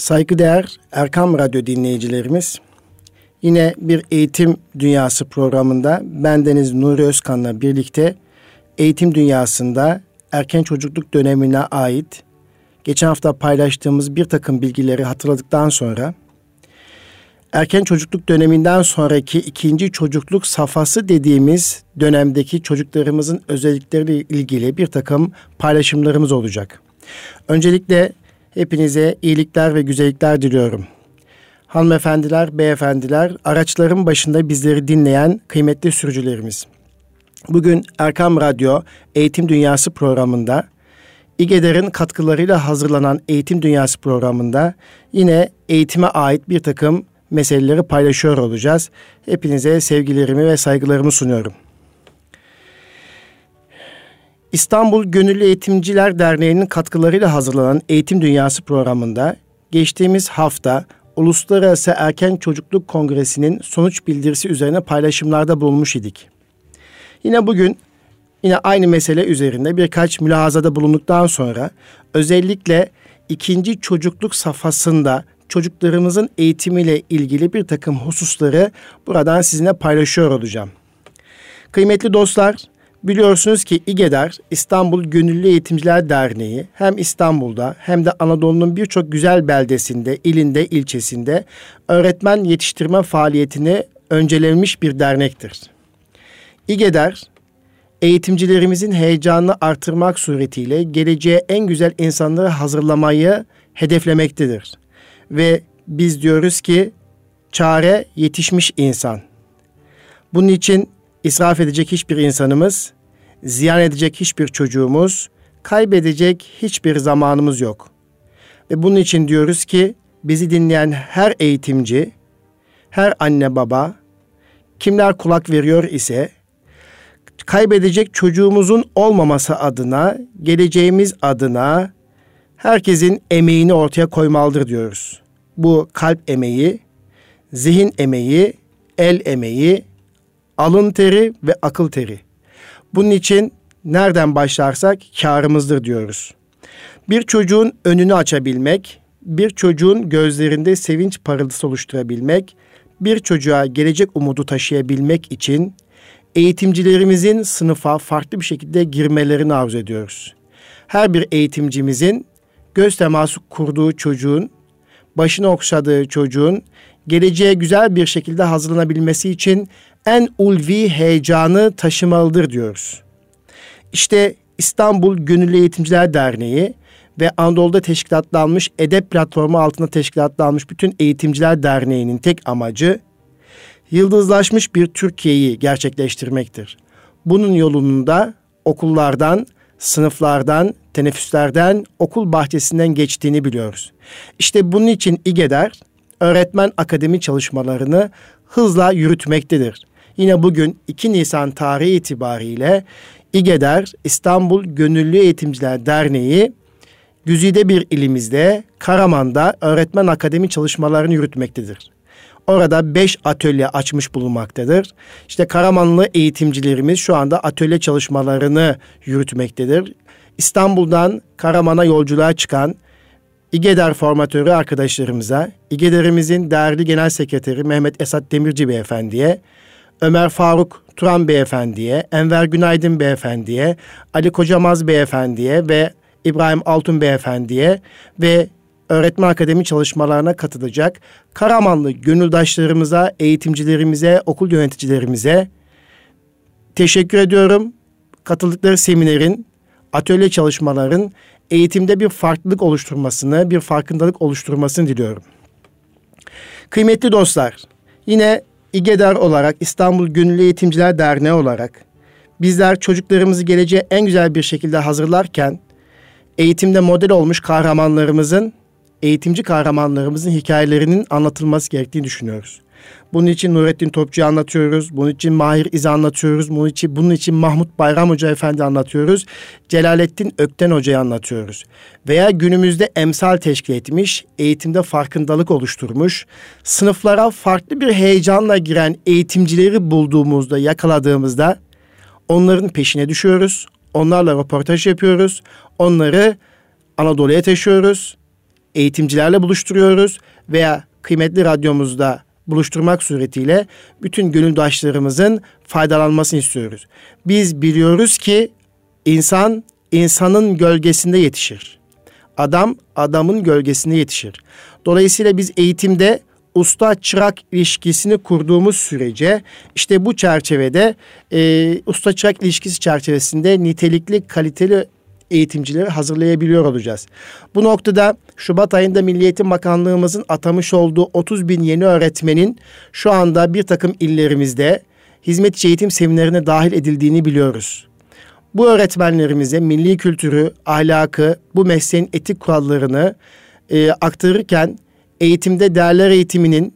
Saygıdeğer Erkam Radyo dinleyicilerimiz, yine bir eğitim dünyası programında bendeniz Nuri Özkan'la birlikte eğitim dünyasında erken çocukluk dönemine ait geçen hafta paylaştığımız bir takım bilgileri hatırladıktan sonra erken çocukluk döneminden sonraki ikinci çocukluk safhası dediğimiz dönemdeki çocuklarımızın özellikleriyle ilgili bir takım paylaşımlarımız olacak. Öncelikle hepinize iyilikler ve güzellikler diliyorum. Hanımefendiler, beyefendiler, araçların başında bizleri dinleyen kıymetli sürücülerimiz. Bugün Erkam Radyo Eğitim Dünyası programında İGEDER'in katkılarıyla hazırlanan Eğitim Dünyası programında yine eğitime ait bir takım meseleleri paylaşıyor olacağız. Hepinize sevgilerimi ve saygılarımı sunuyorum. İstanbul Gönüllü Eğitimciler Derneği'nin katkılarıyla hazırlanan Eğitim Dünyası programında geçtiğimiz hafta Uluslararası Erken Çocukluk Kongresi'nin sonuç bildirisi üzerine paylaşımlarda bulunmuş idik. Yine bugün yine aynı mesele üzerinde birkaç mülahazada bulunduktan sonra özellikle ikinci çocukluk safhasında çocuklarımızın eğitimiyle ilgili bir takım hususları buradan sizinle paylaşıyor olacağım. Kıymetli dostlar, biliyorsunuz ki İGEDER İstanbul Gönüllü Eğitimciler Derneği hem İstanbul'da hem de Anadolu'nun birçok güzel beldesinde, ilinde, ilçesinde öğretmen yetiştirme faaliyetini öncelenmiş bir dernektir. İGEDER eğitimcilerimizin heyecanını artırmak suretiyle geleceğe en güzel insanları hazırlamayı hedeflemektedir ve biz diyoruz ki çare yetişmiş insan. Bunun için israf edecek hiçbir insanımız, ziyan edecek hiçbir çocuğumuz, kaybedecek hiçbir zamanımız yok. Ve bunun için diyoruz ki bizi dinleyen her eğitimci, her anne baba, kimler kulak veriyor ise kaybedecek çocuğumuzun olmaması adına, geleceğimiz adına herkesin emeğini ortaya koymalıdır diyoruz. Bu kalp emeği, zihin emeği, el emeği, alın teri ve akıl teri. Bunun için nereden başlarsak karımızdır diyoruz. Bir çocuğun önünü açabilmek, bir çocuğun gözlerinde sevinç parıltısı oluşturabilmek, bir çocuğa gelecek umudu taşıyabilmek için eğitimcilerimizin sınıfa farklı bir şekilde girmelerini arzu ediyoruz. Her bir eğitimcimizin göz teması kurduğu çocuğun, başını okşadığı çocuğun geleceğe güzel bir şekilde hazırlanabilmesi için en ulvi heyecanı taşımalıdır diyoruz. İşte İstanbul Gönüllü Eğitimciler Derneği ve Anadolu'da teşkilatlanmış edep platformu altında teşkilatlanmış bütün Eğitimciler Derneği'nin tek amacı yıldızlaşmış bir Türkiye'yi gerçekleştirmektir. Bunun yolunda okullardan, sınıflardan, teneffüslerden, okul bahçesinden geçtiğini biliyoruz. İşte bunun için İGEDER öğretmen akademi çalışmalarını hızla yürütmektedir. Yine bugün 2 Nisan tarihi itibariyle İGEDER İstanbul Gönüllü Eğitimciler Derneği güzide bir ilimizde Karaman'da öğretmen akademi çalışmalarını yürütmektedir. Orada beş atölye açmış bulunmaktadır. İşte Karamanlı eğitimcilerimiz şu anda atölye çalışmalarını yürütmektedir. İstanbul'dan Karaman'a yolculuğa çıkan İGEDER formatörü arkadaşlarımıza, İGEDER'imizin değerli genel sekreteri Mehmet Esat Demirci Beyefendi'ye, Ömer Faruk Turan Beyefendi'ye, Enver Günaydın Beyefendi'ye, Ali Kocamaz Beyefendi'ye ve İbrahim Altun Beyefendi'ye ve öğretmen akademi çalışmalarına katılacak Karamanlı gönüldaşlarımıza, eğitimcilerimize, okul yöneticilerimize teşekkür ediyorum. Katıldıkları seminerin, atölye çalışmaların eğitimde bir farklılık oluşturmasını, bir farkındalık oluşturmasını diliyorum. Kıymetli dostlar, yine İGEDER olarak İstanbul Gönüllü Eğitimciler Derneği olarak bizler çocuklarımızı geleceğe en güzel bir şekilde hazırlarken eğitimde model olmuş kahramanlarımızın eğitimci kahramanlarımızın hikayelerinin anlatılması gerektiğini düşünüyoruz. Bunun için Nurettin Topçu'yu anlatıyoruz. Bunun için Mahir İz'i anlatıyoruz. Bunun için, bunun için Mahmut Bayram Hoca Efendi anlatıyoruz. Celalettin Ökten Hoca'yı anlatıyoruz. Veya günümüzde emsal teşkil etmiş, eğitimde farkındalık oluşturmuş, sınıflara farklı bir heyecanla giren eğitimcileri bulduğumuzda, yakaladığımızda onların peşine düşüyoruz. Onlarla röportaj yapıyoruz. Onları Anadolu'ya taşıyoruz eğitimcilerle buluşturuyoruz veya kıymetli radyomuzda buluşturmak suretiyle bütün gönüldaşlarımızın faydalanmasını istiyoruz. Biz biliyoruz ki insan insanın gölgesinde yetişir. Adam adamın gölgesinde yetişir. Dolayısıyla biz eğitimde usta çırak ilişkisini kurduğumuz sürece işte bu çerçevede e, usta çırak ilişkisi çerçevesinde nitelikli kaliteli eğitimcileri hazırlayabiliyor olacağız. Bu noktada Şubat ayında Milli Eğitim Bakanlığımızın atamış olduğu 30 bin yeni öğretmenin şu anda bir takım illerimizde hizmet eğitim seminerine dahil edildiğini biliyoruz. Bu öğretmenlerimize milli kültürü, ahlakı, bu mesleğin etik kurallarını e, aktarırken eğitimde değerler eğitiminin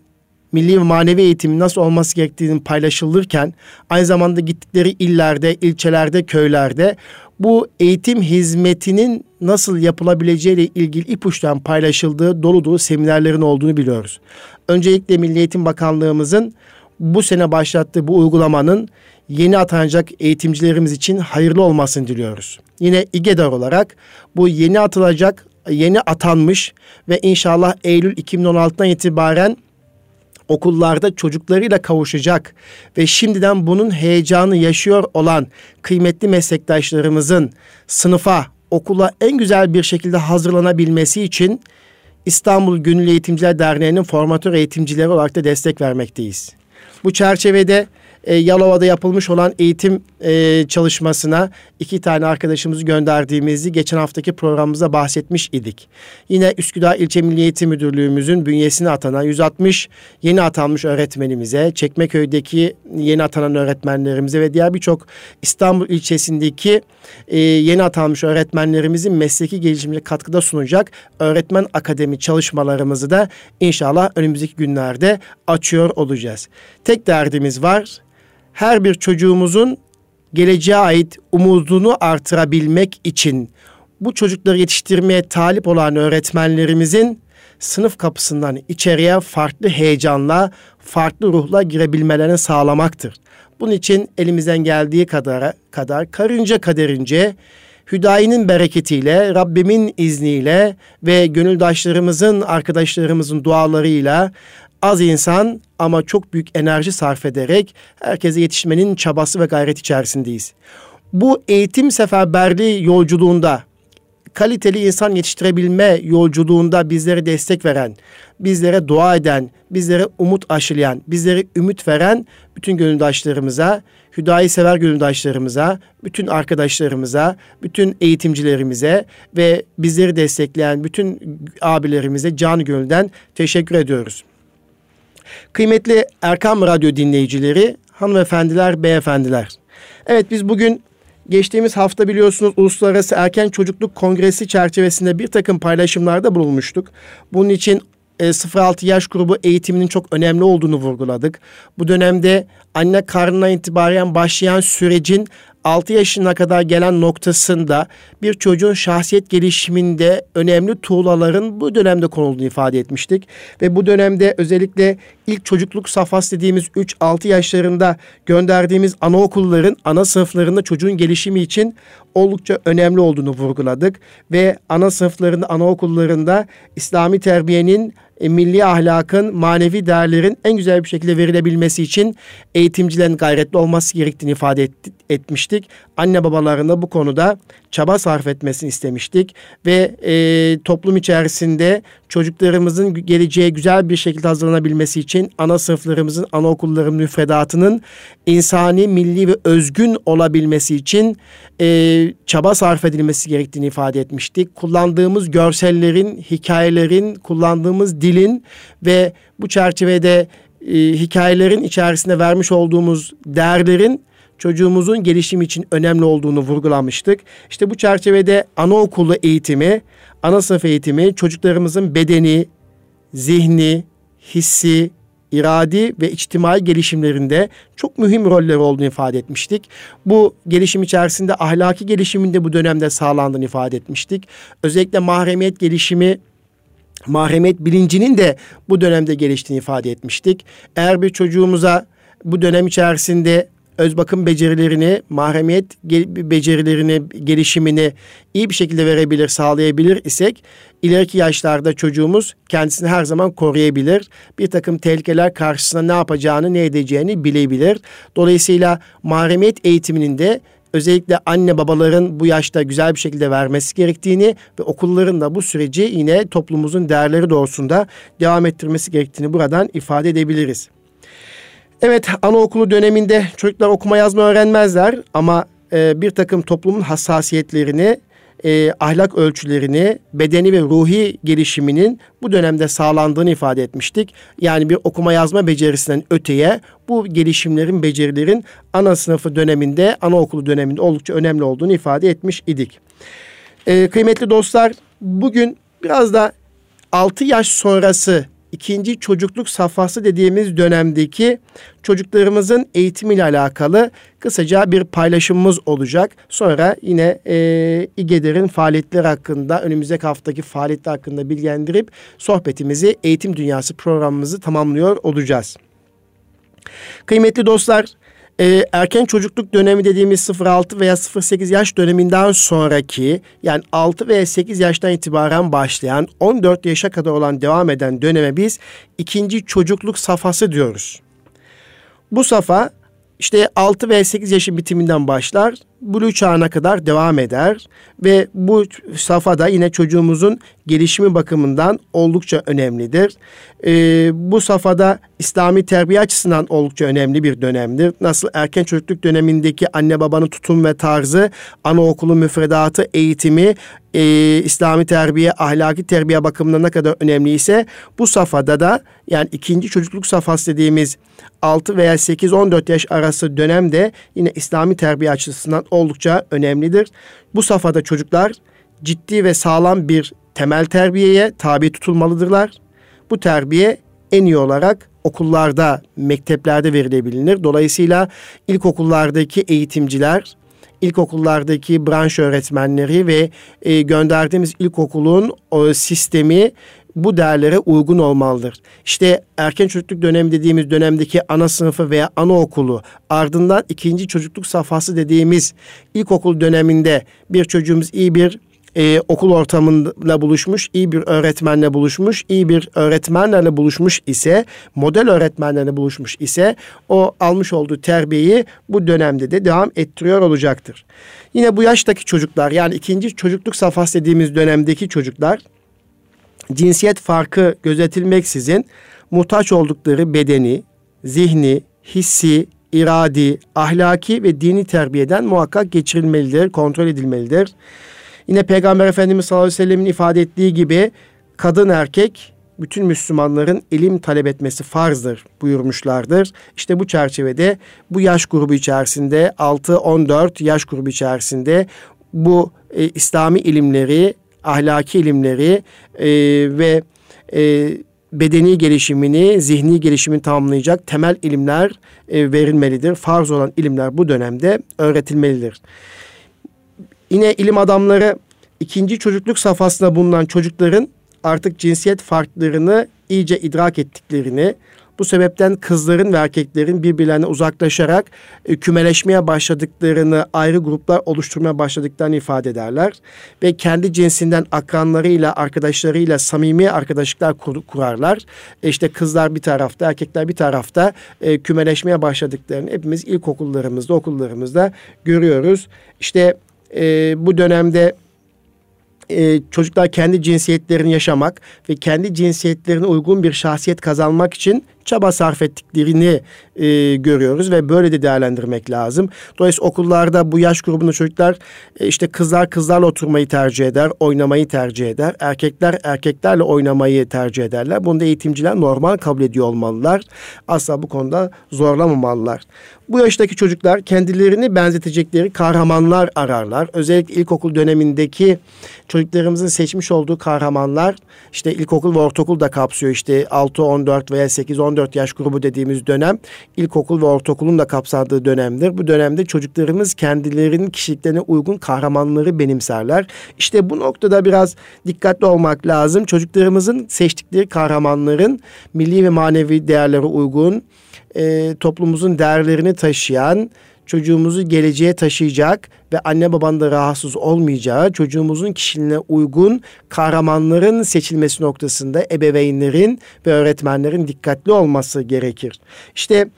milli ve manevi eğitimin nasıl olması gerektiğini paylaşılırken aynı zamanda gittikleri illerde, ilçelerde, köylerde bu eğitim hizmetinin nasıl yapılabileceği ile ilgili ipuçlarının paylaşıldığı dolu dolu seminerlerin olduğunu biliyoruz. Öncelikle Milli Eğitim Bakanlığımızın bu sene başlattığı bu uygulamanın yeni atanacak eğitimcilerimiz için hayırlı olmasını diliyoruz. Yine İGEDAR olarak bu yeni atılacak, yeni atanmış ve inşallah Eylül 2016'dan itibaren okullarda çocuklarıyla kavuşacak ve şimdiden bunun heyecanı yaşıyor olan kıymetli meslektaşlarımızın sınıfa, okula en güzel bir şekilde hazırlanabilmesi için İstanbul Gönüllü Eğitimciler Derneği'nin formatör eğitimcileri olarak da destek vermekteyiz. Bu çerçevede e, Yalova'da yapılmış olan eğitim e, çalışmasına iki tane arkadaşımızı gönderdiğimizi geçen haftaki programımızda bahsetmiş idik. Yine Üsküdar İlçe Milli Eğitim Müdürlüğümüzün bünyesine atanan 160 yeni atanmış öğretmenimize, Çekmeköy'deki yeni atanan öğretmenlerimize ve diğer birçok İstanbul ilçesindeki e, yeni atanmış öğretmenlerimizin mesleki gelişimine katkıda sunacak öğretmen akademi çalışmalarımızı da inşallah önümüzdeki günlerde açıyor olacağız. Tek derdimiz var her bir çocuğumuzun geleceğe ait umudunu artırabilmek için bu çocukları yetiştirmeye talip olan öğretmenlerimizin sınıf kapısından içeriye farklı heyecanla, farklı ruhla girebilmelerini sağlamaktır. Bunun için elimizden geldiği kadar, kadar karınca kaderince Hüdayi'nin bereketiyle, Rabbimin izniyle ve gönüldaşlarımızın, arkadaşlarımızın dualarıyla az insan ama çok büyük enerji sarf ederek herkese yetişmenin çabası ve gayret içerisindeyiz. Bu eğitim seferberliği yolculuğunda kaliteli insan yetiştirebilme yolculuğunda bizlere destek veren, bizlere dua eden, bizlere umut aşılayan, bizlere ümit veren bütün gönüldaşlarımıza, Hüdayi sever gönüldaşlarımıza, bütün arkadaşlarımıza, bütün eğitimcilerimize ve bizleri destekleyen bütün abilerimize can gönülden teşekkür ediyoruz. Kıymetli Erkam Radyo dinleyicileri, hanımefendiler, beyefendiler. Evet biz bugün geçtiğimiz hafta biliyorsunuz Uluslararası Erken Çocukluk Kongresi çerçevesinde bir takım paylaşımlarda bulunmuştuk. Bunun için 0-6 e, yaş grubu eğitiminin çok önemli olduğunu vurguladık. Bu dönemde anne karnına itibaren başlayan sürecin 6 yaşına kadar gelen noktasında bir çocuğun şahsiyet gelişiminde önemli tuğlaların bu dönemde konulduğunu ifade etmiştik. Ve bu dönemde özellikle ilk çocukluk safhası dediğimiz 3-6 yaşlarında gönderdiğimiz anaokulların ana sınıflarında çocuğun gelişimi için oldukça önemli olduğunu vurguladık. Ve ana sınıflarında, anaokullarında İslami terbiyenin e, milli ahlakın, manevi değerlerin en güzel bir şekilde verilebilmesi için eğitimcilerin gayretli olması gerektiğini ifade et, etmiştik. Anne babalarında bu konuda çaba sarf etmesini istemiştik ve e, toplum içerisinde çocuklarımızın geleceğe güzel bir şekilde hazırlanabilmesi için ana sınıflarımızın, anaokulların müfredatının insani, milli ve özgün olabilmesi için e, çaba sarf edilmesi gerektiğini ifade etmiştik. Kullandığımız görsellerin, hikayelerin, kullandığımız dilin ve bu çerçevede e, hikayelerin içerisinde vermiş olduğumuz değerlerin çocuğumuzun gelişimi için önemli olduğunu vurgulamıştık. İşte bu çerçevede anaokulu eğitimi, ana sınıf eğitimi çocuklarımızın bedeni, zihni, hissi, iradi ve içtimai gelişimlerinde çok mühim rolleri olduğunu ifade etmiştik. Bu gelişim içerisinde ahlaki gelişiminde bu dönemde sağlandığını ifade etmiştik. Özellikle mahremiyet gelişimi mahremiyet bilincinin de bu dönemde geliştiğini ifade etmiştik. Eğer bir çocuğumuza bu dönem içerisinde öz bakım becerilerini, mahremiyet becerilerini, gelişimini iyi bir şekilde verebilir, sağlayabilir isek ileriki yaşlarda çocuğumuz kendisini her zaman koruyabilir. Bir takım tehlikeler karşısında ne yapacağını, ne edeceğini bilebilir. Dolayısıyla mahremiyet eğitiminin de özellikle anne babaların bu yaşta güzel bir şekilde vermesi gerektiğini ve okulların da bu süreci yine toplumumuzun değerleri doğrusunda devam ettirmesi gerektiğini buradan ifade edebiliriz. Evet anaokulu döneminde çocuklar okuma yazma öğrenmezler ama e, bir takım toplumun hassasiyetlerini, e, ahlak ölçülerini, bedeni ve ruhi gelişiminin bu dönemde sağlandığını ifade etmiştik. Yani bir okuma yazma becerisinden öteye bu gelişimlerin, becerilerin ana sınıfı döneminde, anaokulu döneminde oldukça önemli olduğunu ifade etmiş idik. E, kıymetli dostlar, bugün biraz da 6 yaş sonrası ikinci çocukluk safhası dediğimiz dönemdeki çocuklarımızın eğitimiyle alakalı kısaca bir paylaşımımız olacak. Sonra yine e, İGEDER'in faaliyetleri hakkında, önümüzdeki haftaki faaliyetler hakkında bilgilendirip sohbetimizi, eğitim dünyası programımızı tamamlıyor olacağız. Kıymetli dostlar, e, erken çocukluk dönemi dediğimiz 0-6 veya 0-8 yaş döneminden sonraki yani 6 veya 8 yaştan itibaren başlayan 14 yaşa kadar olan devam eden döneme biz ikinci çocukluk safhası diyoruz. Bu safa işte 6 ve 8 yaşın bitiminden başlar. Blue çağına kadar devam eder ve bu safhada yine çocuğumuzun gelişimi bakımından oldukça önemlidir. Ee, bu safhada İslami terbiye açısından oldukça önemli bir dönemdir. Nasıl erken çocukluk dönemindeki anne babanın tutum ve tarzı, anaokulu müfredatı, eğitimi, e, İslami terbiye, ahlaki terbiye bakımından ne kadar önemliyse bu safhada da yani ikinci çocukluk safhası dediğimiz 6 veya 8-14 yaş arası dönemde yine İslami terbiye açısından oldukça önemlidir. Bu safhada çocuklar ciddi ve sağlam bir temel terbiyeye tabi tutulmalıdırlar. Bu terbiye en iyi olarak okullarda, mekteplerde verilebilir. Dolayısıyla ilkokullardaki eğitimciler, ilkokullardaki branş öğretmenleri ve e, gönderdiğimiz ilkokulun o sistemi bu değerlere uygun olmalıdır. İşte erken çocukluk dönemi dediğimiz dönemdeki ana sınıfı veya anaokulu ardından ikinci çocukluk safhası dediğimiz ilkokul döneminde bir çocuğumuz iyi bir e, okul ortamında buluşmuş, iyi bir öğretmenle buluşmuş, iyi bir öğretmenlerle buluşmuş ise, model öğretmenlerle buluşmuş ise o almış olduğu terbiyeyi bu dönemde de devam ettiriyor olacaktır. Yine bu yaştaki çocuklar yani ikinci çocukluk safhası dediğimiz dönemdeki çocuklar cinsiyet farkı gözetilmeksizin muhtaç oldukları bedeni, zihni, hissi, iradi, ahlaki ve dini terbiyeden muhakkak geçirilmelidir, kontrol edilmelidir. Yine Peygamber Efendimiz sallallahu aleyhi ve sellemin ifade ettiği gibi kadın erkek bütün Müslümanların ilim talep etmesi farzdır buyurmuşlardır. İşte bu çerçevede bu yaş grubu içerisinde 6-14 yaş grubu içerisinde bu e, İslami ilimleri, ahlaki ilimleri e, ve e, bedeni gelişimini, zihni gelişimini tamamlayacak temel ilimler e, verilmelidir. Farz olan ilimler bu dönemde öğretilmelidir. Yine ilim adamları ikinci çocukluk safhasında bulunan çocukların artık cinsiyet farklarını iyice idrak ettiklerini, bu sebepten kızların ve erkeklerin birbirlerine uzaklaşarak e, kümeleşmeye başladıklarını, ayrı gruplar oluşturmaya başladıklarını ifade ederler. Ve kendi cinsinden akranlarıyla, arkadaşlarıyla samimi arkadaşlıklar kur, kurarlar. E işte kızlar bir tarafta, erkekler bir tarafta e, kümeleşmeye başladıklarını hepimiz ilkokullarımızda, okullarımızda görüyoruz. İşte e, bu dönemde e, çocuklar kendi cinsiyetlerini yaşamak ve kendi cinsiyetlerine uygun bir şahsiyet kazanmak için çaba sarf ettiklerini e, görüyoruz ve böyle de değerlendirmek lazım. Dolayısıyla okullarda bu yaş grubunda çocuklar e, işte kızlar kızlarla oturmayı tercih eder, oynamayı tercih eder. Erkekler erkeklerle oynamayı tercih ederler. Bunu da eğitimciler normal kabul ediyor olmalılar. Asla bu konuda zorlamamalılar. Bu yaştaki çocuklar kendilerini benzetecekleri kahramanlar ararlar. Özellikle ilkokul dönemindeki çocuklarımızın seçmiş olduğu kahramanlar işte ilkokul ve ortaokul da kapsıyor. İşte 6-14 veya 8-14 13-14 yaş grubu dediğimiz dönem ilkokul ve ortaokulun da kapsadığı dönemdir. Bu dönemde çocuklarımız kendilerinin kişiliklerine uygun kahramanları benimserler. İşte bu noktada biraz dikkatli olmak lazım. Çocuklarımızın seçtikleri kahramanların milli ve manevi değerlere uygun, e, toplumumuzun değerlerini taşıyan, çocuğumuzu geleceğe taşıyacak ve anne babanın da rahatsız olmayacağı, çocuğumuzun kişiliğine uygun kahramanların seçilmesi noktasında ebeveynlerin ve öğretmenlerin dikkatli olması gerekir. İşte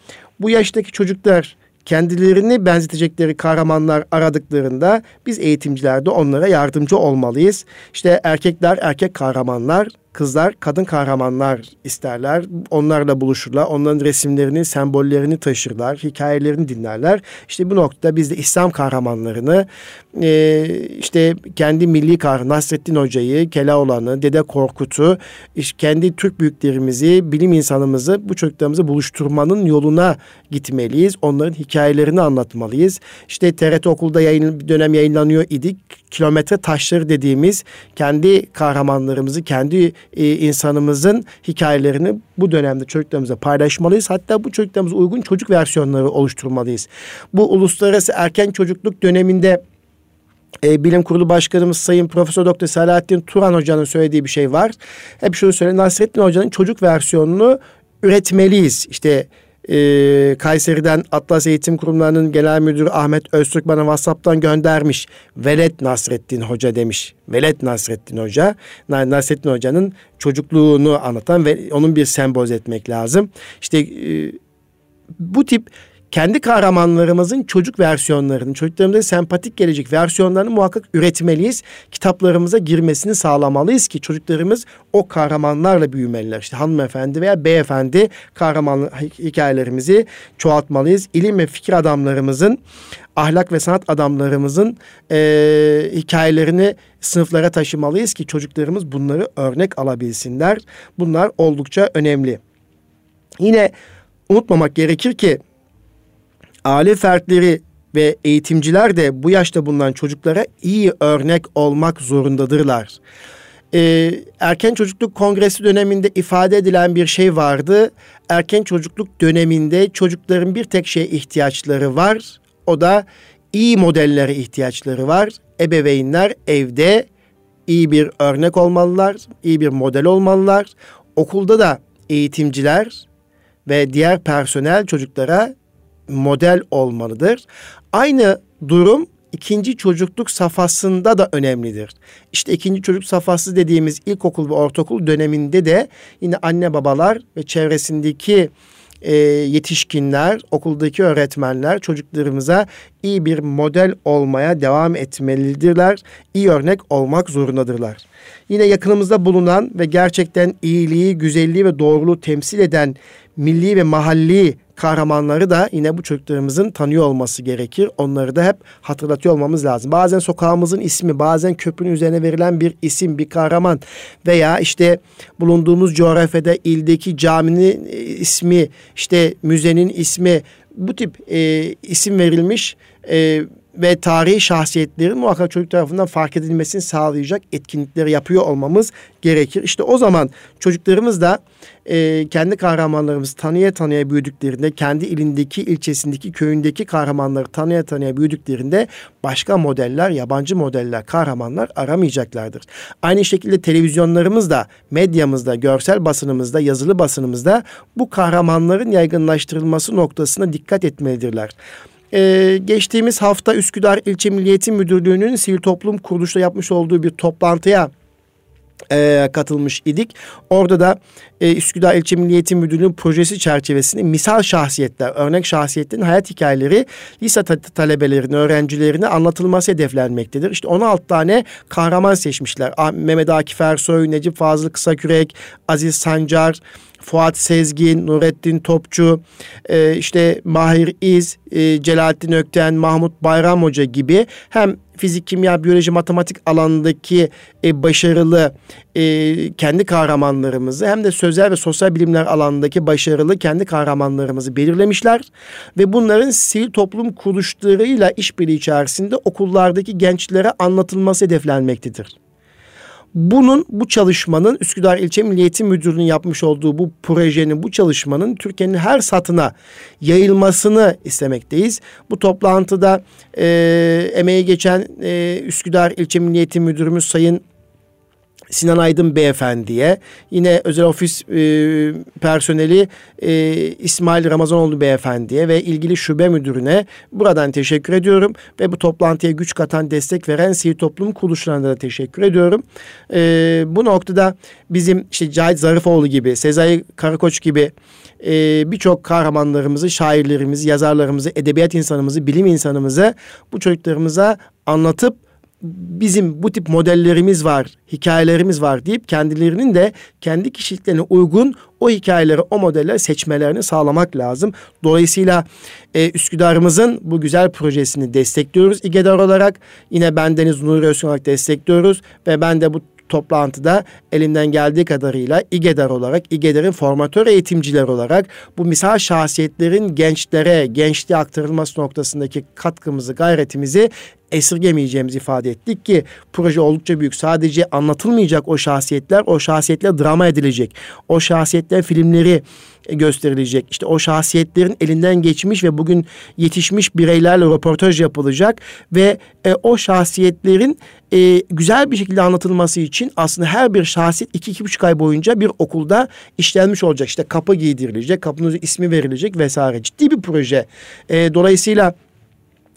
bu yaştaki çocuklar kendilerini benzetecekleri kahramanlar aradıklarında biz eğitimciler de onlara yardımcı olmalıyız. İşte erkekler erkek kahramanlar, kızlar kadın kahramanlar isterler. Onlarla buluşurlar. Onların resimlerini, sembollerini taşırlar. Hikayelerini dinlerler. İşte bu noktada biz de İslam kahramanlarını e, işte kendi milli kahraman Nasrettin Hoca'yı, Keloğlan'ı, Dede Korkut'u, işte kendi Türk büyüklerimizi, bilim insanımızı bu çocuklarımızı buluşturmanın yoluna gitmeliyiz. Onların hikayelerini anlatmalıyız. İşte TRT okulda yayın, dönem yayınlanıyor idik. Kilometre taşları dediğimiz kendi kahramanlarımızı, kendi e, insanımızın hikayelerini bu dönemde çocuklarımıza paylaşmalıyız. Hatta bu çocuklarımıza uygun çocuk versiyonları oluşturmalıyız. Bu uluslararası erken çocukluk döneminde e, Bilim Kurulu Başkanımız Sayın Profesör Doktor Selahattin Turan Hoca'nın söylediği bir şey var. Hep şunu söyleyeyim. Nasrettin Hoca'nın çocuk versiyonunu üretmeliyiz. İşte e, Kayseri'den Atlas Eğitim Kurumları'nın genel müdürü Ahmet Öztürk bana WhatsApp'tan göndermiş. Velet Nasrettin Hoca demiş. Velet Nasrettin Hoca. Nasrettin Hoca'nın çocukluğunu anlatan ve onun bir semboz etmek lazım. İşte e, bu tip kendi kahramanlarımızın çocuk versiyonlarını, çocuklarımıza sempatik gelecek versiyonlarını muhakkak üretmeliyiz. Kitaplarımıza girmesini sağlamalıyız ki çocuklarımız o kahramanlarla büyümeliler. İşte hanımefendi veya beyefendi kahraman hikayelerimizi çoğaltmalıyız. İlim ve fikir adamlarımızın ahlak ve sanat adamlarımızın e, hikayelerini sınıflara taşımalıyız ki çocuklarımız bunları örnek alabilsinler. Bunlar oldukça önemli. Yine unutmamak gerekir ki aile fertleri ve eğitimciler de bu yaşta bulunan çocuklara iyi örnek olmak zorundadırlar. Ee, erken çocukluk kongresi döneminde ifade edilen bir şey vardı. Erken çocukluk döneminde çocukların bir tek şeye ihtiyaçları var. O da iyi modellere ihtiyaçları var. Ebeveynler evde iyi bir örnek olmalılar, iyi bir model olmalılar. Okulda da eğitimciler ve diğer personel çocuklara model olmalıdır. Aynı durum ikinci çocukluk safhasında da önemlidir. İşte ikinci çocuk safhası dediğimiz ilkokul ve ortaokul döneminde de yine anne babalar ve çevresindeki e, yetişkinler, okuldaki öğretmenler çocuklarımıza iyi bir model olmaya devam etmelidirler. İyi örnek olmak zorundadırlar. Yine yakınımızda bulunan ve gerçekten iyiliği, güzelliği ve doğruluğu temsil eden milli ve mahalli kahramanları da yine bu çocuklarımızın tanıyor olması gerekir. Onları da hep hatırlatıyor olmamız lazım. Bazen sokağımızın ismi, bazen köprünün üzerine verilen bir isim, bir kahraman veya işte bulunduğumuz coğrafyada ildeki caminin e, ismi, işte müzenin ismi bu tip e, isim verilmiş e, ve tarihi şahsiyetlerin muhakkak çocuk tarafından fark edilmesini sağlayacak etkinlikleri yapıyor olmamız gerekir. İşte o zaman çocuklarımız da e, kendi kahramanlarımızı tanıya tanıya büyüdüklerinde, kendi ilindeki, ilçesindeki, köyündeki kahramanları tanıya tanıya büyüdüklerinde başka modeller, yabancı modeller, kahramanlar aramayacaklardır. Aynı şekilde televizyonlarımızda, medyamızda, görsel basınımızda, yazılı basınımızda bu kahramanların yaygınlaştırılması noktasına dikkat etmelidirler. Ee, geçtiğimiz hafta Üsküdar İlçe Milliyetin Müdürlüğü'nün sivil toplum kuruluşla yapmış olduğu bir toplantıya e, katılmış idik. Orada da e, Üsküdar İlçe Milliyetin Müdürlüğü projesi çerçevesinde misal şahsiyetler, örnek şahsiyetlerin hayat hikayeleri lise talebelerine, öğrencilerine anlatılması hedeflenmektedir. İşte 16 tane kahraman seçmişler. Mehmet Akif Ersoy, Necip Fazıl Kısakürek, Aziz Sancar, Fuat Sezgin, Nurettin Topçu, e, işte Mahir İz, e, Celalettin Ökten, Mahmut Bayram Hoca gibi hem fizik, kimya, biyoloji, matematik alanındaki e, başarılı e, kendi kahramanlarımızı hem de sözel ve sosyal bilimler alanındaki başarılı kendi kahramanlarımızı belirlemişler ve bunların sivil toplum kuruluşlarıyla işbirliği içerisinde okullardaki gençlere anlatılması hedeflenmektedir. Bunun bu çalışmanın Üsküdar İlçe Milli Eğitim Müdürlüğü'nün yapmış olduğu bu projenin bu çalışmanın Türkiye'nin her satına yayılmasını istemekteyiz. Bu toplantıda e, emeği geçen e, Üsküdar İlçe Milli Eğitim Müdürümüz Sayın Sinan Aydın Beyefendi'ye, yine özel ofis e, personeli e, İsmail Ramazanoğlu Beyefendi'ye ve ilgili şube müdürüne buradan teşekkür ediyorum. Ve bu toplantıya güç katan, destek veren sivil toplum kuruluşlarına da teşekkür ediyorum. E, bu noktada bizim işte Cahit Zarifoğlu gibi, Sezai Karakoç gibi e, birçok kahramanlarımızı, şairlerimizi, yazarlarımızı, edebiyat insanımızı, bilim insanımızı bu çocuklarımıza anlatıp bizim bu tip modellerimiz var, hikayelerimiz var deyip kendilerinin de kendi kişiliklerine uygun o hikayeleri, o modeller seçmelerini sağlamak lazım. Dolayısıyla e, Üsküdar'ımızın bu güzel projesini destekliyoruz İGEDAR olarak. Yine ben Deniz Nuri Özkan olarak destekliyoruz ve ben de bu toplantıda elimden geldiği kadarıyla İGEDAR olarak, İGEDAR'ın formatör eğitimciler olarak bu misal şahsiyetlerin gençlere, gençliğe aktarılması noktasındaki katkımızı, gayretimizi esirgemeyeceğimizi ifade ettik ki proje oldukça büyük. Sadece anlatılmayacak o şahsiyetler, o şahsiyetler drama edilecek. O şahsiyetler filmleri gösterilecek. İşte o şahsiyetlerin elinden geçmiş ve bugün yetişmiş bireylerle röportaj yapılacak ve e, o şahsiyetlerin e, güzel bir şekilde anlatılması için aslında her bir şahsiyet iki iki buçuk ay boyunca bir okulda işlenmiş olacak. İşte kapı giydirilecek, kapının ismi verilecek vesaire. Ciddi bir proje. E, dolayısıyla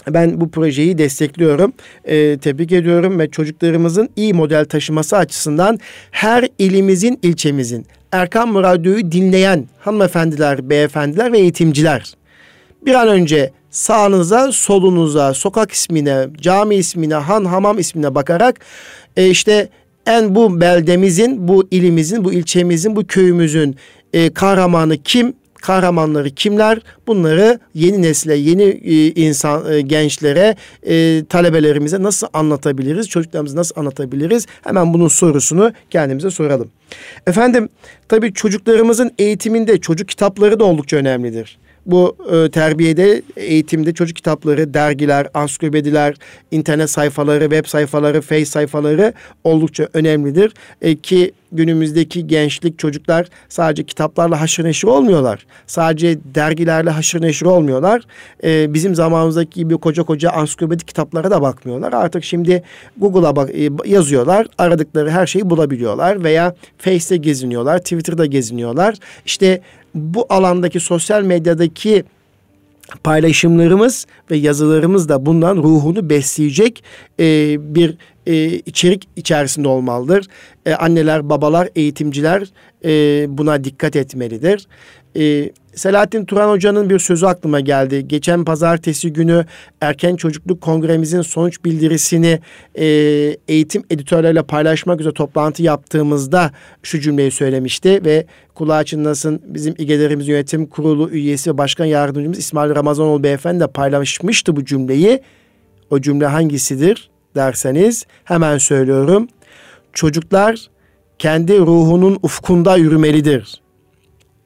ben bu projeyi destekliyorum. E, tebrik ediyorum ve çocuklarımızın iyi model taşıması açısından her ilimizin, ilçemizin Erkan Radyo'yu dinleyen hanımefendiler, beyefendiler ve eğitimciler bir an önce sağınıza, solunuza, sokak ismine, cami ismine, han hamam ismine bakarak e, işte en bu beldemizin, bu ilimizin, bu ilçemizin, bu köyümüzün e, kahramanı kim? Kahramanları kimler? Bunları yeni nesle, yeni e, insan e, gençlere, e, talebelerimize nasıl anlatabiliriz? Çocuklarımıza nasıl anlatabiliriz? Hemen bunun sorusunu kendimize soralım. Efendim, tabii çocuklarımızın eğitiminde çocuk kitapları da oldukça önemlidir bu e, terbiyede, eğitimde çocuk kitapları, dergiler, ansiklopediler, internet sayfaları, web sayfaları, face sayfaları oldukça önemlidir. E, ki günümüzdeki gençlik çocuklar sadece kitaplarla haşır neşir olmuyorlar. Sadece dergilerle haşır neşir olmuyorlar. E, bizim zamanımızdaki gibi koca koca ansiklopedik kitaplara da bakmıyorlar. Artık şimdi Google'a bak, e, yazıyorlar. Aradıkları her şeyi bulabiliyorlar. Veya Face'te geziniyorlar. Twitter'da geziniyorlar. İşte bu alandaki sosyal medyadaki paylaşımlarımız ve yazılarımız da bundan ruhunu besleyecek e, bir e, içerik içerisinde olmalıdır. E, anneler, babalar, eğitimciler e, buna dikkat etmelidir. E, Selahattin Turan Hoca'nın bir sözü aklıma geldi. Geçen pazartesi günü Erken Çocukluk Kongremizin sonuç bildirisini e, eğitim editörlerle paylaşmak üzere toplantı yaptığımızda şu cümleyi söylemişti ve kulağı çınlasın bizim İGE'lerimiz yönetim kurulu üyesi ve başkan yardımcımız İsmail Ramazanoğlu beyefendi de paylaşmıştı bu cümleyi. O cümle hangisidir derseniz hemen söylüyorum. Çocuklar kendi ruhunun ufkunda yürümelidir.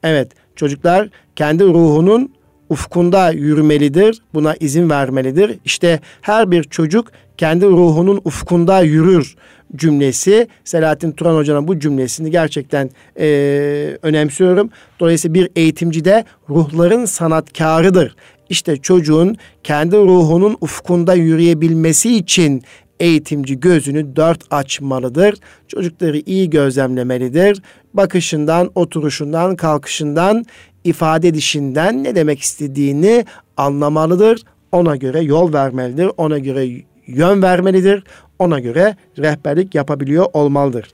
Evet, çocuklar kendi ruhunun ufkunda yürümelidir. Buna izin vermelidir. İşte her bir çocuk kendi ruhunun ufkunda yürür cümlesi. Selahattin Turan Hoca'nın bu cümlesini gerçekten e, önemsiyorum. Dolayısıyla bir eğitimci de ruhların sanatkarıdır. İşte çocuğun kendi ruhunun ufkunda yürüyebilmesi için eğitimci gözünü dört açmalıdır. Çocukları iyi gözlemlemelidir. Bakışından, oturuşundan, kalkışından, ifade edişinden ne demek istediğini anlamalıdır. Ona göre yol vermelidir. Ona göre yön vermelidir. Ona göre rehberlik yapabiliyor olmalıdır.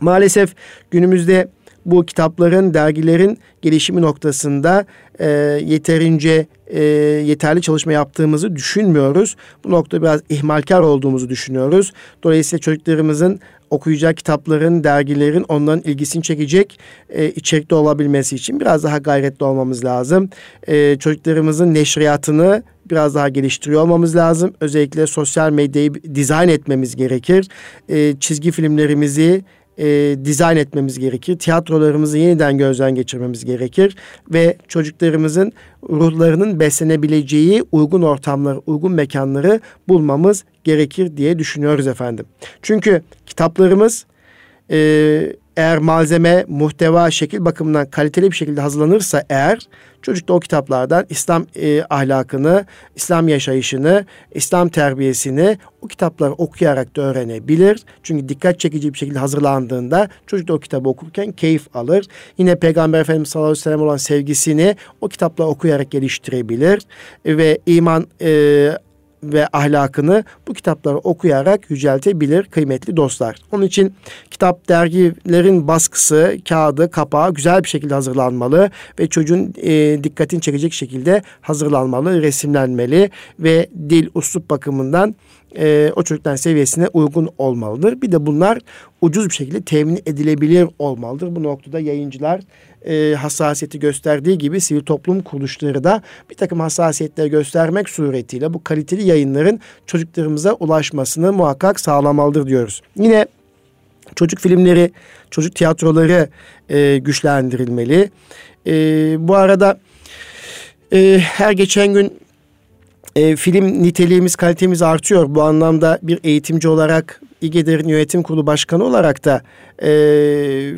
Maalesef günümüzde bu kitapların, dergilerin gelişimi noktasında e, yeterince e, yeterli çalışma yaptığımızı düşünmüyoruz. Bu noktada biraz ihmalkar olduğumuzu düşünüyoruz. Dolayısıyla çocuklarımızın okuyacak kitapların, dergilerin onların ilgisini çekecek e, içerikte olabilmesi için biraz daha gayretli olmamız lazım. E, çocuklarımızın neşriyatını biraz daha geliştiriyor olmamız lazım. Özellikle sosyal medyayı dizayn etmemiz gerekir. E, çizgi filmlerimizi, e, dizayn etmemiz gerekir. Tiyatrolarımızı yeniden gözden geçirmemiz gerekir ve çocuklarımızın ruhlarının beslenebileceği uygun ortamları, uygun mekanları bulmamız gerekir diye düşünüyoruz efendim. Çünkü kitaplarımız e, eğer malzeme, muhteva, şekil bakımından kaliteli bir şekilde hazırlanırsa eğer çocuk da o kitaplardan İslam e, ahlakını, İslam yaşayışını, İslam terbiyesini o kitapları okuyarak da öğrenebilir. Çünkü dikkat çekici bir şekilde hazırlandığında çocuk da o kitabı okurken keyif alır. Yine Peygamber Efendimiz sallallahu aleyhi ve sellem olan sevgisini o kitapla okuyarak geliştirebilir. Ve iman e, ve ahlakını bu kitapları okuyarak yüceltebilir kıymetli dostlar. Onun için kitap dergilerin baskısı, kağıdı, kapağı güzel bir şekilde hazırlanmalı ve çocuğun e, dikkatini çekecek şekilde hazırlanmalı, resimlenmeli ve dil, uslup bakımından e, o çocukların seviyesine uygun olmalıdır. Bir de bunlar ucuz bir şekilde temin edilebilir olmalıdır. Bu noktada yayıncılar e, hassasiyeti gösterdiği gibi sivil toplum kuruluşları da bir takım hassasiyetler göstermek suretiyle bu kaliteli yayınların çocuklarımıza ulaşmasını muhakkak sağlamalıdır diyoruz. Yine çocuk filmleri, çocuk tiyatroları e, güçlendirilmeli. E, bu arada e, her geçen gün e, film niteliğimiz, kalitemiz artıyor. Bu anlamda bir eğitimci olarak İGEDER'in yönetim kurulu başkanı olarak da e,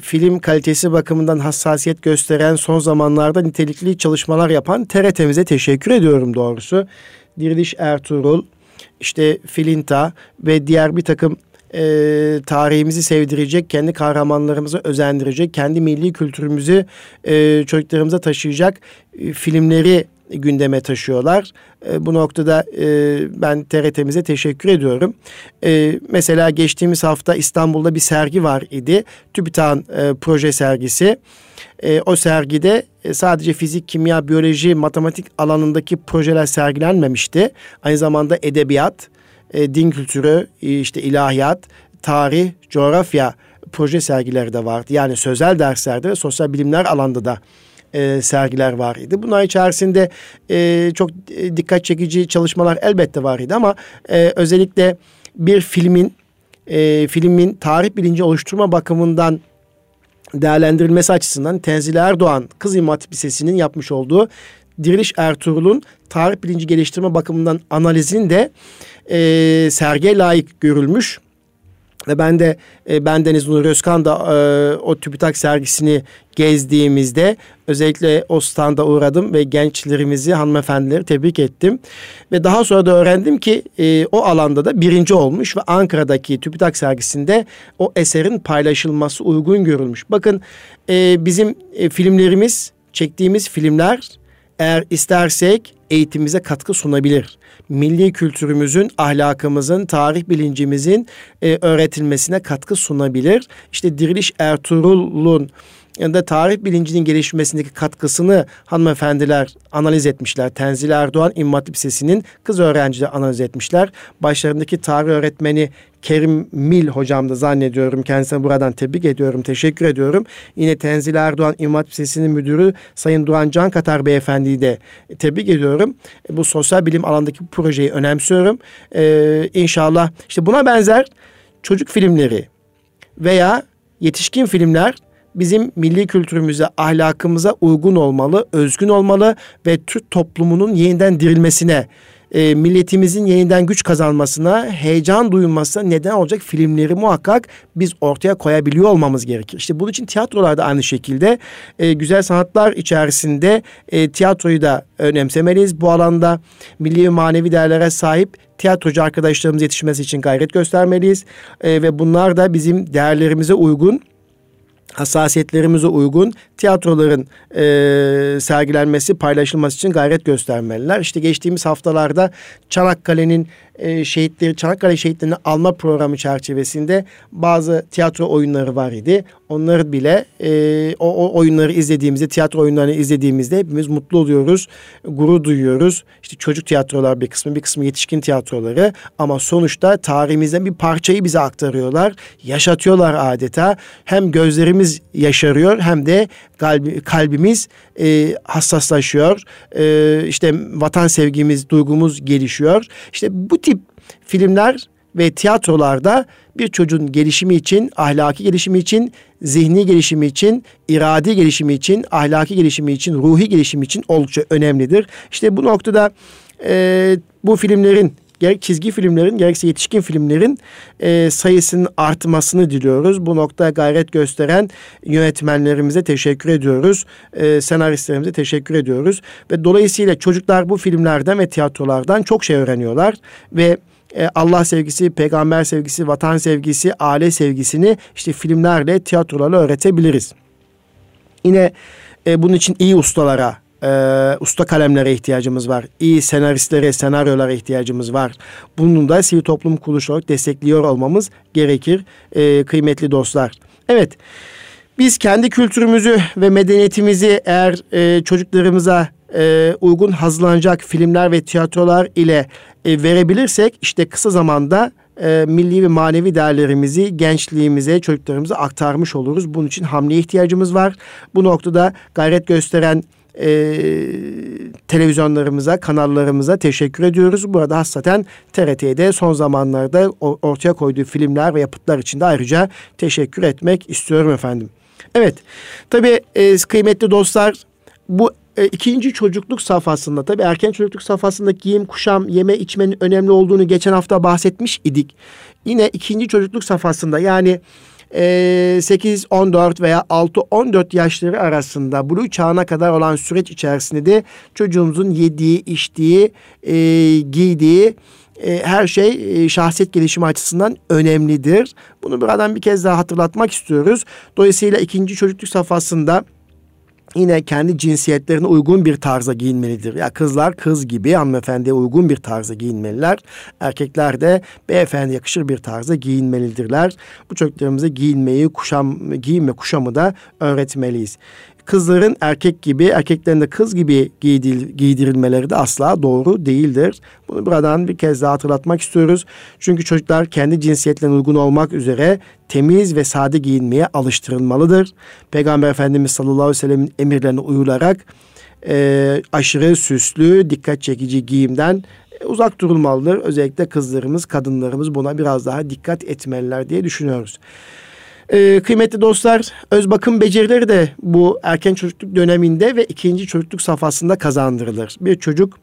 film kalitesi bakımından hassasiyet gösteren son zamanlarda nitelikli çalışmalar yapan TRT'mize teşekkür ediyorum doğrusu. Diriliş Ertuğrul, işte Filinta ve diğer bir takım e, tarihimizi sevdirecek, kendi kahramanlarımızı özendirecek, kendi milli kültürümüzü e, çocuklarımıza taşıyacak e, filmleri gündeme taşıyorlar. E, bu noktada e, ben TRT'mize teşekkür ediyorum. E, mesela geçtiğimiz hafta İstanbul'da bir sergi var idi. TÜBİTAK'ın e, proje sergisi. E, o sergide e, sadece fizik, kimya, biyoloji, matematik alanındaki projeler sergilenmemişti. Aynı zamanda edebiyat, e, din kültürü, e, işte ilahiyat, tarih, coğrafya proje sergileri de vardı. Yani sözel derslerde ve sosyal bilimler alanda da e, sergiler var idi. Bunlar içerisinde e, çok e, dikkat çekici çalışmalar elbette var idi ama e, özellikle bir filmin e, filmin tarih bilinci oluşturma bakımından değerlendirilmesi açısından Tenzil Erdoğan Kız İmam Hatip Lisesi'nin yapmış olduğu Diriliş Ertuğrul'un tarih bilinci geliştirme bakımından analizinin de e, sergiye layık görülmüş. Ve ben de e, ben Deniz Nur Özkan da e, o TÜBİTAK sergisini gezdiğimizde özellikle o standa uğradım ve gençlerimizi, hanımefendileri tebrik ettim. Ve daha sonra da öğrendim ki e, o alanda da birinci olmuş ve Ankara'daki TÜBİTAK sergisinde o eserin paylaşılması uygun görülmüş. Bakın e, bizim e, filmlerimiz, çektiğimiz filmler eğer istersek eğitimimize katkı sunabilir. Milli kültürümüzün, ahlakımızın, tarih bilincimizin e, öğretilmesine katkı sunabilir. İşte Diriliş Ertuğrul'un da tarih bilincinin gelişmesindeki katkısını hanımefendiler analiz etmişler. Tenzil Erdoğan İmam Hatip Lisesi'nin kız öğrencileri analiz etmişler. Başlarındaki tarih öğretmeni Kerim Mil hocam da zannediyorum. Kendisine buradan tebrik ediyorum, teşekkür ediyorum. Yine Tenzil Erdoğan İmam Lisesi'nin müdürü Sayın Duran Can Katar Beyefendi'yi de tebrik ediyorum. Bu sosyal bilim alandaki projeyi önemsiyorum. Ee, inşallah işte buna benzer çocuk filmleri veya yetişkin filmler bizim milli kültürümüze, ahlakımıza uygun olmalı, özgün olmalı ve Türk toplumunun yeniden dirilmesine, e, milletimizin yeniden güç kazanmasına, heyecan duyulmasına neden olacak filmleri muhakkak biz ortaya koyabiliyor olmamız gerekir. İşte bunun için tiyatrolar da aynı şekilde e, güzel sanatlar içerisinde e, tiyatroyu da önemsemeliyiz. Bu alanda milli ve manevi değerlere sahip tiyatrocu arkadaşlarımız yetişmesi için gayret göstermeliyiz. E, ve bunlar da bizim değerlerimize uygun hassasiyetlerimize uygun tiyatroların e, sergilenmesi, paylaşılması için gayret göstermeliler. İşte geçtiğimiz haftalarda Çanakkale'nin e, şehitleri, Çanakkale şehitlerini alma programı çerçevesinde bazı tiyatro oyunları var idi. Onları bile e, o, o oyunları izlediğimizde, tiyatro oyunlarını izlediğimizde hepimiz mutlu oluyoruz, gurur duyuyoruz. İşte çocuk tiyatrolar bir kısmı, bir kısmı yetişkin tiyatroları ama sonuçta tarihimizden bir parçayı bize aktarıyorlar, yaşatıyorlar adeta. Hem gözlerimiz yaşarıyor hem de kalbi, kalbimiz e, hassaslaşıyor. E, işte vatan sevgimiz, duygumuz gelişiyor. İşte bu tip filmler ve tiyatrolarda bir çocuğun gelişimi için, ahlaki gelişimi için, zihni gelişimi için, iradi gelişimi için, ahlaki gelişimi için, ruhi gelişimi için oldukça önemlidir. İşte bu noktada e, bu filmlerin gerek çizgi filmlerin gerekse yetişkin filmlerin e, sayısının artmasını diliyoruz. Bu nokta gayret gösteren yönetmenlerimize teşekkür ediyoruz. E, senaristlerimize teşekkür ediyoruz. Ve dolayısıyla çocuklar bu filmlerden ve tiyatrolardan çok şey öğreniyorlar. Ve e, Allah sevgisi, peygamber sevgisi, vatan sevgisi, aile sevgisini işte filmlerle, tiyatrolarla öğretebiliriz. Yine e, bunun için iyi ustalara, e, usta kalemlere ihtiyacımız var. İyi senaristlere, senaryolara ihtiyacımız var. Bunun da sivil toplum kuruluşu olarak destekliyor olmamız gerekir e, kıymetli dostlar. Evet, biz kendi kültürümüzü ve medeniyetimizi eğer e, çocuklarımıza e, uygun hazırlanacak filmler ve tiyatrolar ile e, verebilirsek işte kısa zamanda e, milli ve manevi değerlerimizi gençliğimize, çocuklarımıza aktarmış oluruz. Bunun için hamleye ihtiyacımız var. Bu noktada gayret gösteren e, televizyonlarımıza, kanallarımıza teşekkür ediyoruz. Burada hassaten TRT'de son zamanlarda ortaya koyduğu filmler ve yapıtlar için de ayrıca teşekkür etmek istiyorum efendim. Evet, tabii e, kıymetli dostlar bu e, ikinci çocukluk safhasında tabii erken çocukluk safhasındaki giyim, kuşam, yeme içmenin önemli olduğunu geçen hafta bahsetmiş idik. Yine ikinci çocukluk safhasında yani 8-14 veya 6-14 yaşları arasında blue çağına kadar olan süreç içerisinde de çocuğumuzun yediği, içtiği, e, giydiği e, her şey e, şahsiyet gelişimi açısından önemlidir. Bunu buradan bir kez daha hatırlatmak istiyoruz. Dolayısıyla ikinci çocukluk safhasında yine kendi cinsiyetlerine uygun bir tarza giyinmelidir. Ya kızlar kız gibi hanımefendiye uygun bir tarza giyinmeliler. Erkekler de beyefendi yakışır bir tarza giyinmelidirler. Bu çocuklarımıza giyinmeyi, kuşam, giyinme kuşamı da öğretmeliyiz kızların erkek gibi, erkeklerin de kız gibi giydil, giydirilmeleri de asla doğru değildir. Bunu buradan bir kez daha hatırlatmak istiyoruz. Çünkü çocuklar kendi cinsiyetlerine uygun olmak üzere temiz ve sade giyinmeye alıştırılmalıdır. Peygamber Efendimiz sallallahu aleyhi ve sellem'in emirlerine uyularak e, aşırı süslü, dikkat çekici giyimden e, uzak durulmalıdır. Özellikle kızlarımız, kadınlarımız buna biraz daha dikkat etmeliler diye düşünüyoruz. Ee, kıymetli dostlar, öz bakım becerileri de bu erken çocukluk döneminde ve ikinci çocukluk safhasında kazandırılır. Bir çocuk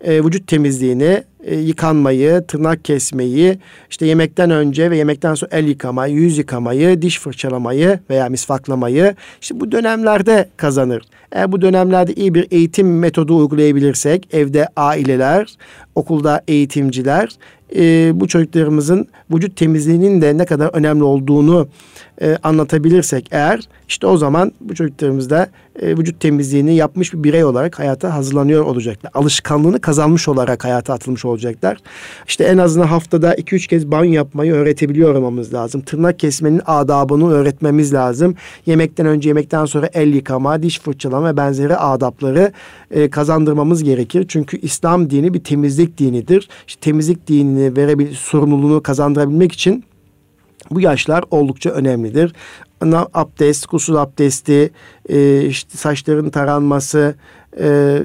e, vücut temizliğini, e, yıkanmayı, tırnak kesmeyi, işte yemekten önce ve yemekten sonra el yıkamayı, yüz yıkamayı, diş fırçalamayı veya misvaklamayı işte bu dönemlerde kazanır. Eğer bu dönemlerde iyi bir eğitim metodu uygulayabilirsek, evde aileler, okulda eğitimciler e, bu çocuklarımızın vücut temizliğinin de ne kadar önemli olduğunu e, anlatabilirsek eğer işte o zaman bu çocuklarımız da e, vücut temizliğini yapmış bir birey olarak hayata hazırlanıyor olacaklar. Alışkanlığını kazanmış olarak hayata atılmış olacaklar. İşte en azından haftada 2-3 kez banyo yapmayı öğretebiliyor olmamız lazım. Tırnak kesmenin adabını öğretmemiz lazım. Yemekten önce yemekten sonra el yıkama, diş fırçalama ve benzeri adapları e, kazandırmamız gerekir. Çünkü İslam dini bir temizlik dinidir. İşte temizlik dinini verebil sorumluluğunu kazandırabilmek için bu yaşlar oldukça önemlidir. Abdest, kusul abdesti, e, işte saçların taranması, e,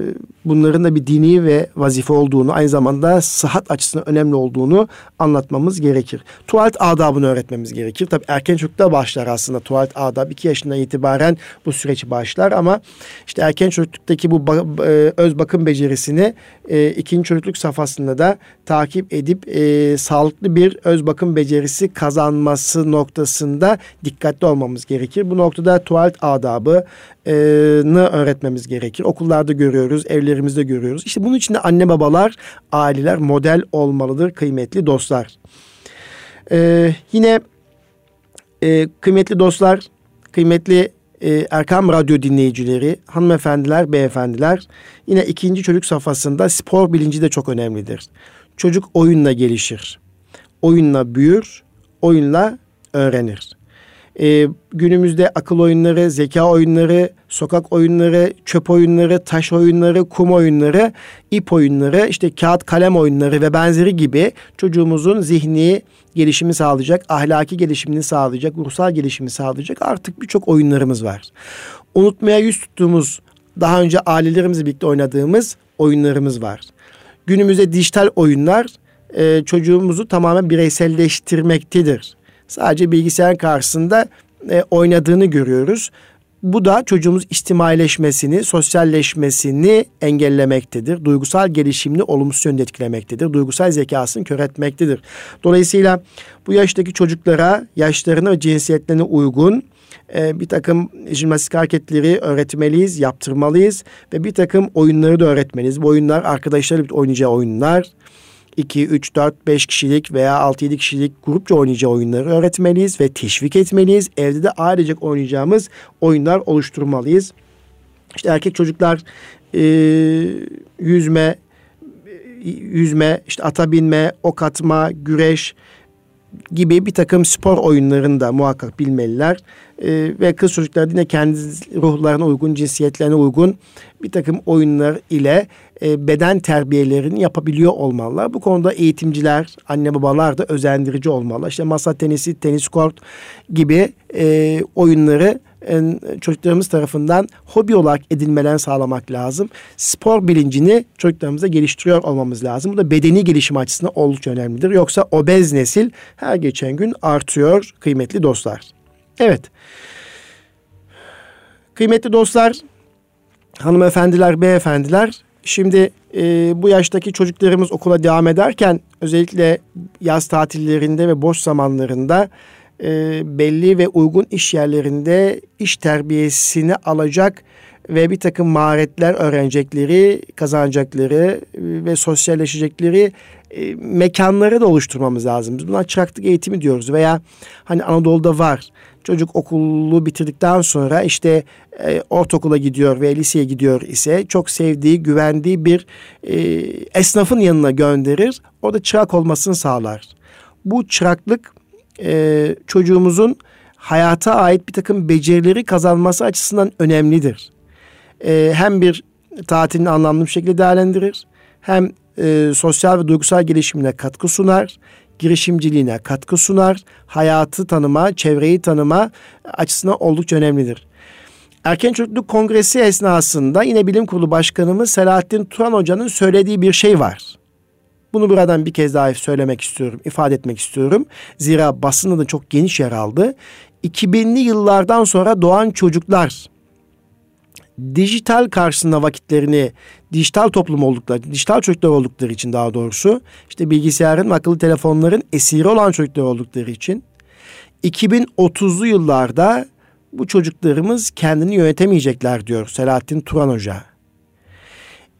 bunların da bir dini ve vazife olduğunu, aynı zamanda sıhhat açısından önemli olduğunu anlatmamız gerekir. Tuvalet adabını öğretmemiz gerekir. Tabii erken çocukta başlar aslında tuvalet adabı. iki yaşından itibaren bu süreç başlar ama işte erken çocukluktaki bu e, öz bakım becerisini e, ikinci çocukluk safhasında da takip edip e, sağlıklı bir öz bakım becerisi kazanması noktasında dikkatli olmamız gerekir. Bu noktada tuvalet adabı, öğretmemiz gerekir. Okullarda görüyoruz, evlerimizde görüyoruz. İşte bunun için de anne babalar, aileler model olmalıdır kıymetli dostlar. Ee, yine e, kıymetli dostlar, kıymetli e, Erkam Radyo dinleyicileri, hanımefendiler, beyefendiler yine ikinci çocuk safhasında spor bilinci de çok önemlidir. Çocuk oyunla gelişir. Oyunla büyür, oyunla öğrenir e, günümüzde akıl oyunları, zeka oyunları, sokak oyunları, çöp oyunları, taş oyunları, kum oyunları, ip oyunları, işte kağıt kalem oyunları ve benzeri gibi çocuğumuzun zihni gelişimi sağlayacak, ahlaki gelişimini sağlayacak, ruhsal gelişimi sağlayacak artık birçok oyunlarımız var. Unutmaya yüz tuttuğumuz, daha önce ailelerimizle birlikte oynadığımız oyunlarımız var. Günümüzde dijital oyunlar e, çocuğumuzu tamamen bireyselleştirmektedir. Sadece bilgisayar karşısında e, oynadığını görüyoruz. Bu da çocuğumuz içtimaileşmesini, sosyalleşmesini engellemektedir. Duygusal gelişimini olumsuz yönde etkilemektedir. Duygusal zekasını kör etmektedir. Dolayısıyla bu yaştaki çocuklara yaşlarına ve cinsiyetlerine uygun e, bir takım jimnastik hareketleri öğretmeliyiz, yaptırmalıyız ve bir takım oyunları da öğretmeliyiz. Bu oyunlar arkadaşlarıyla oynayacağı oyunlar. 2, 3, 4, 5 kişilik veya 6-7 kişilik grupça oynayacağı oyunları öğretmeliyiz ve teşvik etmeliyiz. Evde de ailecek oynayacağımız oyunlar oluşturmalıyız. İşte erkek çocuklar e, yüzme, yüzme, işte ata binme, ok atma, güreş gibi bir takım spor oyunlarını da muhakkak bilmeliler. E, ve kız çocuklar yine kendi ruhlarına uygun, cinsiyetlerine uygun bir takım oyunlar ile e, beden terbiyelerini yapabiliyor olmalılar. Bu konuda eğitimciler, anne babalar da özendirici olmalı. İşte masa tenisi, tenis kort gibi e, oyunları çocuklarımız tarafından hobi olarak edinmelerini sağlamak lazım. Spor bilincini çocuklarımıza geliştiriyor olmamız lazım. Bu da bedeni gelişim açısından oldukça önemlidir. Yoksa obez nesil her geçen gün artıyor kıymetli dostlar. Evet. Kıymetli dostlar, hanımefendiler, beyefendiler, şimdi e, bu yaştaki çocuklarımız okula devam ederken özellikle yaz tatillerinde ve boş zamanlarında e, belli ve uygun iş yerlerinde iş terbiyesini alacak ve bir takım maharetler öğrenecekleri, kazanacakları ve sosyalleşecekleri e, mekanları da oluşturmamız lazım. Biz buna çıraklık eğitimi diyoruz veya hani Anadolu'da var. Çocuk okulu bitirdikten sonra işte e, ortaokula gidiyor ve liseye gidiyor ise çok sevdiği, güvendiği bir e, esnafın yanına gönderir. Orada çırak olmasını sağlar. Bu çıraklık e, çocuğumuzun hayata ait bir takım becerileri kazanması açısından önemlidir. E, hem bir tatilini anlamlı bir şekilde değerlendirir, hem e, sosyal ve duygusal gelişimine katkı sunar, girişimciliğine katkı sunar, hayatı tanıma, çevreyi tanıma açısından oldukça önemlidir. Erken Çocukluk Kongresi esnasında yine Bilim Kurulu Başkanımız Selahattin Turan Hoca'nın söylediği bir şey var. Bunu buradan bir kez daha söylemek istiyorum, ifade etmek istiyorum. Zira basında da çok geniş yer aldı. 2000'li yıllardan sonra doğan çocuklar dijital karşısında vakitlerini dijital toplum oldukları, dijital çocuklar oldukları için daha doğrusu işte bilgisayarın, akıllı telefonların esiri olan çocuklar oldukları için 2030'lu yıllarda bu çocuklarımız kendini yönetemeyecekler diyor Selahattin Turan Hoca.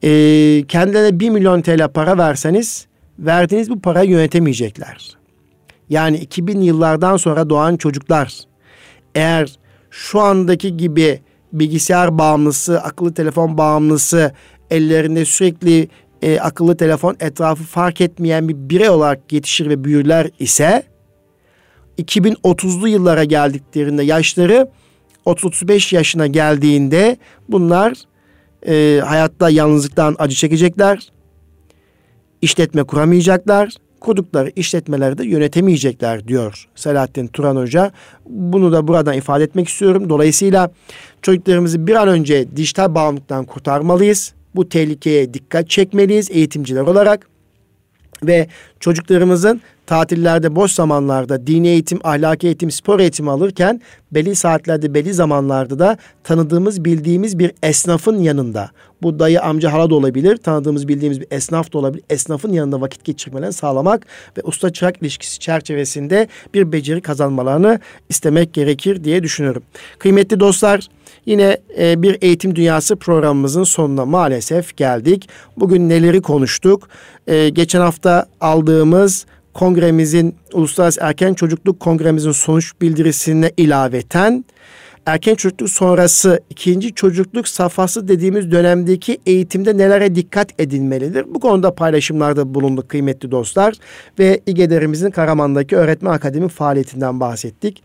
Ee, kendilerine 1 milyon TL para verseniz verdiğiniz bu parayı yönetemeyecekler. Yani 2000 yıllardan sonra doğan çocuklar eğer şu andaki gibi bilgisayar bağımlısı, akıllı telefon bağımlısı, ellerinde sürekli e, akıllı telefon etrafı fark etmeyen bir birey olarak yetişir ve büyürler ise 2030'lu yıllara geldiklerinde yaşları 30-35 yaşına geldiğinde bunlar e, hayatta yalnızlıktan acı çekecekler. işletme kuramayacaklar kurdukları işletmeleri de yönetemeyecekler diyor Selahattin Turan Hoca. Bunu da buradan ifade etmek istiyorum. Dolayısıyla çocuklarımızı bir an önce dijital bağımlılıktan kurtarmalıyız. Bu tehlikeye dikkat çekmeliyiz eğitimciler olarak ve çocuklarımızın tatillerde, boş zamanlarda dini eğitim, ahlaki eğitim, spor eğitimi alırken belli saatlerde, belli zamanlarda da tanıdığımız, bildiğimiz bir esnafın yanında. Bu dayı, amca, hala da olabilir. Tanıdığımız, bildiğimiz bir esnaf da olabilir. Esnafın yanında vakit geçirmelerini sağlamak ve usta çırak ilişkisi çerçevesinde bir beceri kazanmalarını istemek gerekir diye düşünüyorum. Kıymetli dostlar, Yine e, bir eğitim dünyası programımızın sonuna maalesef geldik. Bugün neleri konuştuk? E, geçen hafta aldığımız kongremizin Uluslararası Erken Çocukluk Kongremizin sonuç bildirisine ilaveten erken çocukluk sonrası ikinci çocukluk safhası dediğimiz dönemdeki eğitimde nelere dikkat edilmelidir? Bu konuda paylaşımlarda bulunduk kıymetli dostlar ve İGEDER'imizin Karaman'daki öğretmen akademi faaliyetinden bahsettik.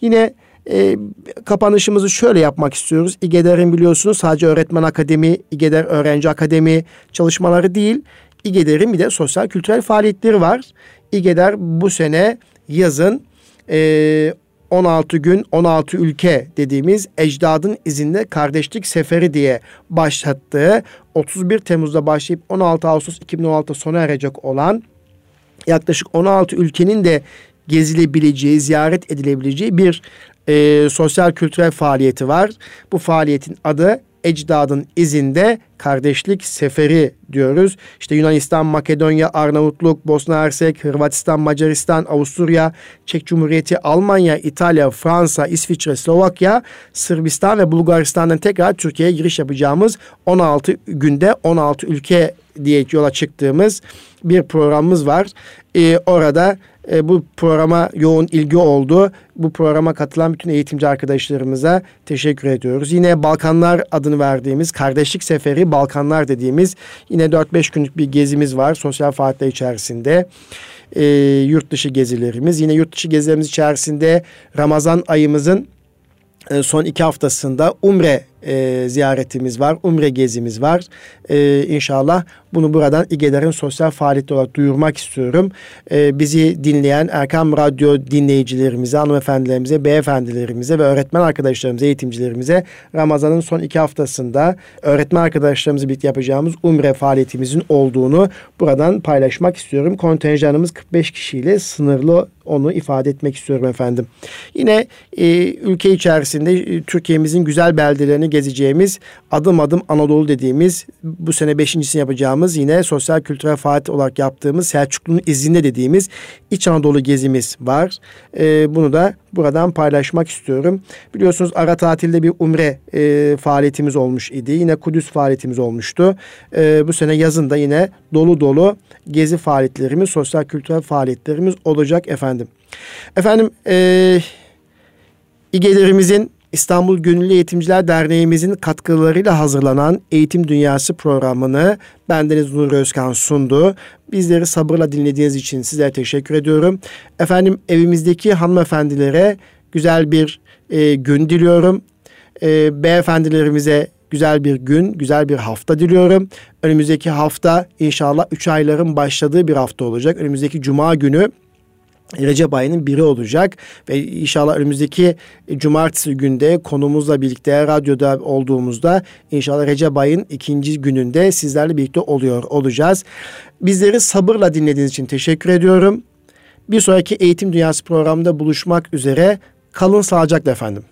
Yine e, kapanışımızı şöyle yapmak istiyoruz. İGEDER'in biliyorsunuz sadece öğretmen akademi, İGEDER öğrenci akademi çalışmaları değil. İGEDER'in bir de sosyal kültürel faaliyetleri var. İGEDER bu sene yazın e, 16 gün 16 ülke dediğimiz ecdadın izinde kardeşlik seferi diye başlattığı 31 Temmuz'da başlayıp 16 Ağustos 2016'da sona erecek olan yaklaşık 16 ülkenin de gezilebileceği, ziyaret edilebileceği bir e, sosyal kültürel faaliyeti var. Bu faaliyetin adı ecdadın izinde kardeşlik seferi diyoruz. İşte Yunanistan, Makedonya, Arnavutluk, Bosna Hersek, Hırvatistan, Macaristan, Avusturya, Çek Cumhuriyeti, Almanya, İtalya, Fransa, İsviçre, Slovakya, Sırbistan ve Bulgaristan'dan tekrar Türkiye'ye giriş yapacağımız 16 günde 16 ülke diye yola çıktığımız bir programımız var. Ee, orada e, bu programa yoğun ilgi oldu. Bu programa katılan bütün eğitimci arkadaşlarımıza teşekkür ediyoruz. Yine Balkanlar adını verdiğimiz Kardeşlik Seferi Balkanlar dediğimiz yine 4-5 günlük bir gezimiz var sosyal faaliyetler içerisinde. E, yurt dışı gezilerimiz. Yine yurt dışı gezilerimiz içerisinde Ramazan ayımızın e, son iki haftasında Umre e, ziyaretimiz var. Umre gezimiz var. E, inşallah bunu buradan İGEDER'in sosyal faaliyeti olarak duyurmak istiyorum. E, bizi dinleyen Erkam Radyo dinleyicilerimize, hanımefendilerimize, beyefendilerimize ve öğretmen arkadaşlarımıza, eğitimcilerimize Ramazan'ın son iki haftasında öğretmen arkadaşlarımızla birlikte yapacağımız Umre faaliyetimizin olduğunu buradan paylaşmak istiyorum. Kontenjanımız 45 kişiyle sınırlı onu ifade etmek istiyorum efendim. Yine e, ülke içerisinde e, Türkiye'mizin güzel beldelerini gezeceğimiz adım adım Anadolu dediğimiz bu sene beşincisini yapacağımız yine sosyal kültürel faaliyet olarak yaptığımız Selçuklu'nun izinde dediğimiz İç Anadolu gezimiz var. E, bunu da buradan paylaşmak istiyorum. Biliyorsunuz ara tatilde bir umre e, faaliyetimiz olmuş idi. Yine Kudüs faaliyetimiz olmuştu. E, bu sene yazın da yine dolu dolu gezi faaliyetlerimiz, sosyal kültürel faaliyetlerimiz olacak efendim. Efendim e, İGE'lerimizin İstanbul Gönüllü Eğitimciler Derneğimizin katkılarıyla hazırlanan Eğitim Dünyası programını bendeniz Nur Özkan sundu. Bizleri sabırla dinlediğiniz için size teşekkür ediyorum. Efendim evimizdeki hanımefendilere güzel bir e, gün diliyorum. E, beyefendilerimize güzel bir gün, güzel bir hafta diliyorum. Önümüzdeki hafta inşallah 3 ayların başladığı bir hafta olacak. Önümüzdeki cuma günü Recep ayının biri olacak ve inşallah önümüzdeki cumartesi günde konumuzla birlikte radyoda olduğumuzda inşallah Recep ayın ikinci gününde sizlerle birlikte oluyor olacağız. Bizleri sabırla dinlediğiniz için teşekkür ediyorum. Bir sonraki Eğitim Dünyası programında buluşmak üzere. Kalın sağlıcakla efendim.